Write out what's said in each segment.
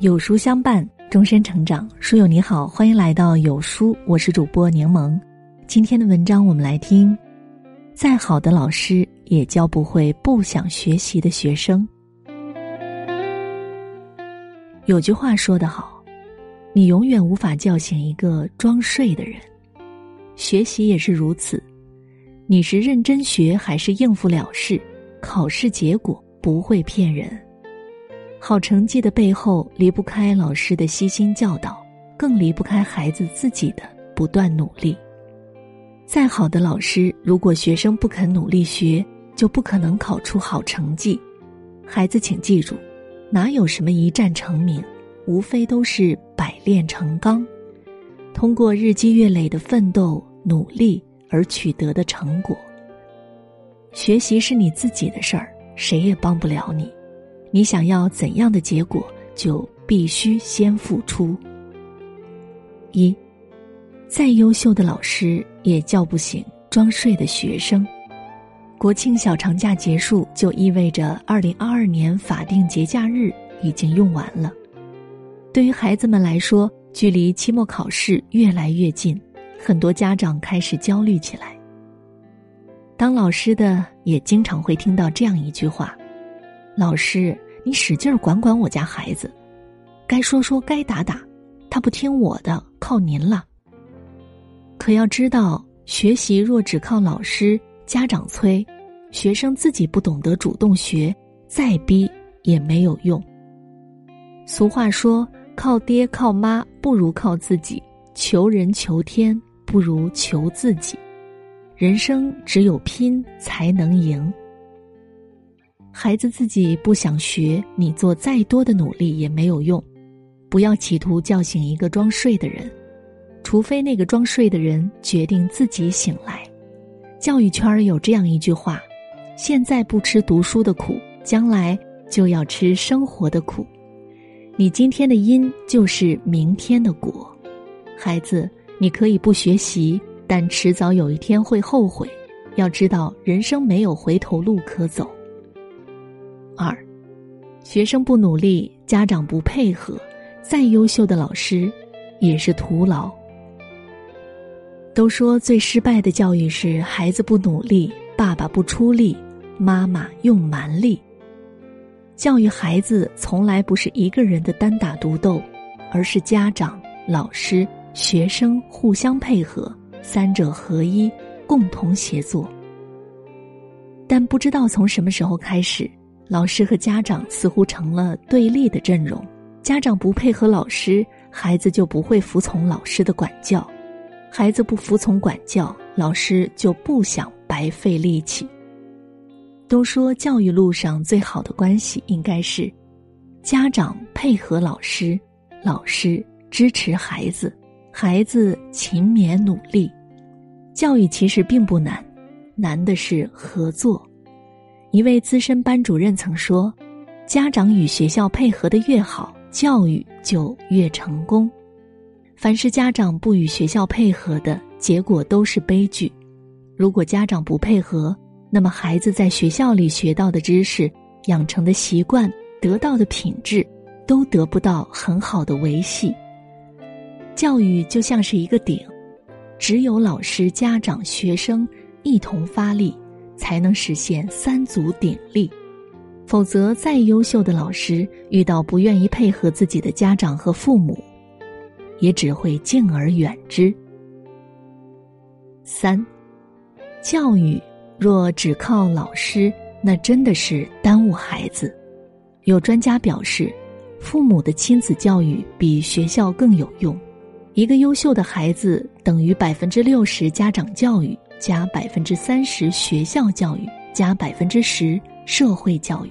有书相伴，终身成长。书友你好，欢迎来到有书，我是主播柠檬。今天的文章我们来听：再好的老师也教不会不想学习的学生。有句话说得好，你永远无法叫醒一个装睡的人。学习也是如此，你是认真学还是应付了事？考试结果不会骗人。好成绩的背后离不开老师的悉心教导，更离不开孩子自己的不断努力。再好的老师，如果学生不肯努力学，就不可能考出好成绩。孩子，请记住，哪有什么一战成名，无非都是百炼成钢。通过日积月累的奋斗努力而取得的成果。学习是你自己的事儿，谁也帮不了你。你想要怎样的结果，就必须先付出。一，再优秀的老师也叫不醒装睡的学生。国庆小长假结束，就意味着二零二二年法定节假日已经用完了。对于孩子们来说，距离期末考试越来越近，很多家长开始焦虑起来。当老师的也经常会听到这样一句话：“老师，你使劲管管我家孩子，该说说该打打，他不听我的，靠您了。”可要知道，学习若只靠老师、家长催，学生自己不懂得主动学，再逼也没有用。俗话说。靠爹靠妈不如靠自己，求人求天不如求自己。人生只有拼才能赢。孩子自己不想学，你做再多的努力也没有用。不要企图叫醒一个装睡的人，除非那个装睡的人决定自己醒来。教育圈有这样一句话：现在不吃读书的苦，将来就要吃生活的苦。你今天的因就是明天的果，孩子，你可以不学习，但迟早有一天会后悔。要知道，人生没有回头路可走。二，学生不努力，家长不配合，再优秀的老师也是徒劳。都说最失败的教育是孩子不努力，爸爸不出力，妈妈用蛮力。教育孩子从来不是一个人的单打独斗，而是家长、老师、学生互相配合，三者合一，共同协作。但不知道从什么时候开始，老师和家长似乎成了对立的阵容。家长不配合老师，孩子就不会服从老师的管教；孩子不服从管教，老师就不想白费力气。都说教育路上最好的关系应该是，家长配合老师，老师支持孩子，孩子勤勉努力。教育其实并不难，难的是合作。一位资深班主任曾说：“家长与学校配合的越好，教育就越成功。凡是家长不与学校配合的，结果都是悲剧。如果家长不配合。”那么，孩子在学校里学到的知识、养成的习惯、得到的品质，都得不到很好的维系。教育就像是一个顶，只有老师、家长、学生一同发力，才能实现三足鼎立。否则，再优秀的老师遇到不愿意配合自己的家长和父母，也只会敬而远之。三，教育。若只靠老师，那真的是耽误孩子。有专家表示，父母的亲子教育比学校更有用。一个优秀的孩子等于百分之六十家长教育加百分之三十学校教育加百分之十社会教育。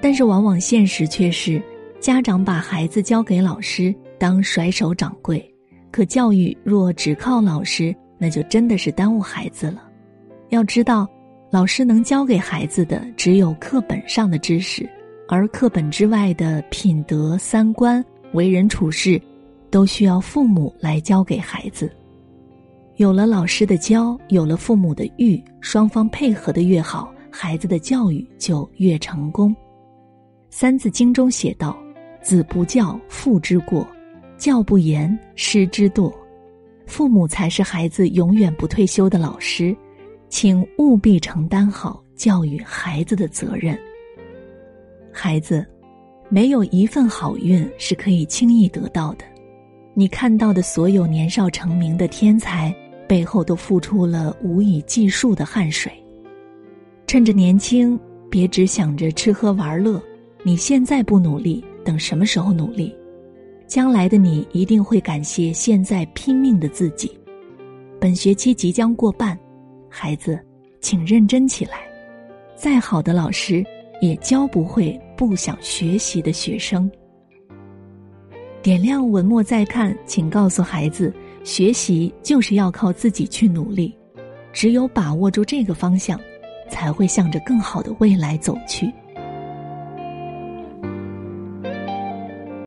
但是，往往现实却是，家长把孩子交给老师当甩手掌柜。可教育若只靠老师，那就真的是耽误孩子了。要知道，老师能教给孩子的只有课本上的知识，而课本之外的品德、三观、为人处事，都需要父母来教给孩子。有了老师的教，有了父母的育，双方配合的越好，孩子的教育就越成功。《三字经》中写道：“子不教，父之过；教不严，师之惰。父母才是孩子永远不退休的老师，请务必承担好教育孩子的责任。孩子，没有一份好运是可以轻易得到的。你看到的所有年少成名的天才，背后都付出了无以计数的汗水。趁着年轻，别只想着吃喝玩乐。你现在不努力，等什么时候努力？将来的你一定会感谢现在拼命的自己。本学期即将过半，孩子，请认真起来。再好的老师，也教不会不想学习的学生。点亮文末再看，请告诉孩子，学习就是要靠自己去努力，只有把握住这个方向，才会向着更好的未来走去。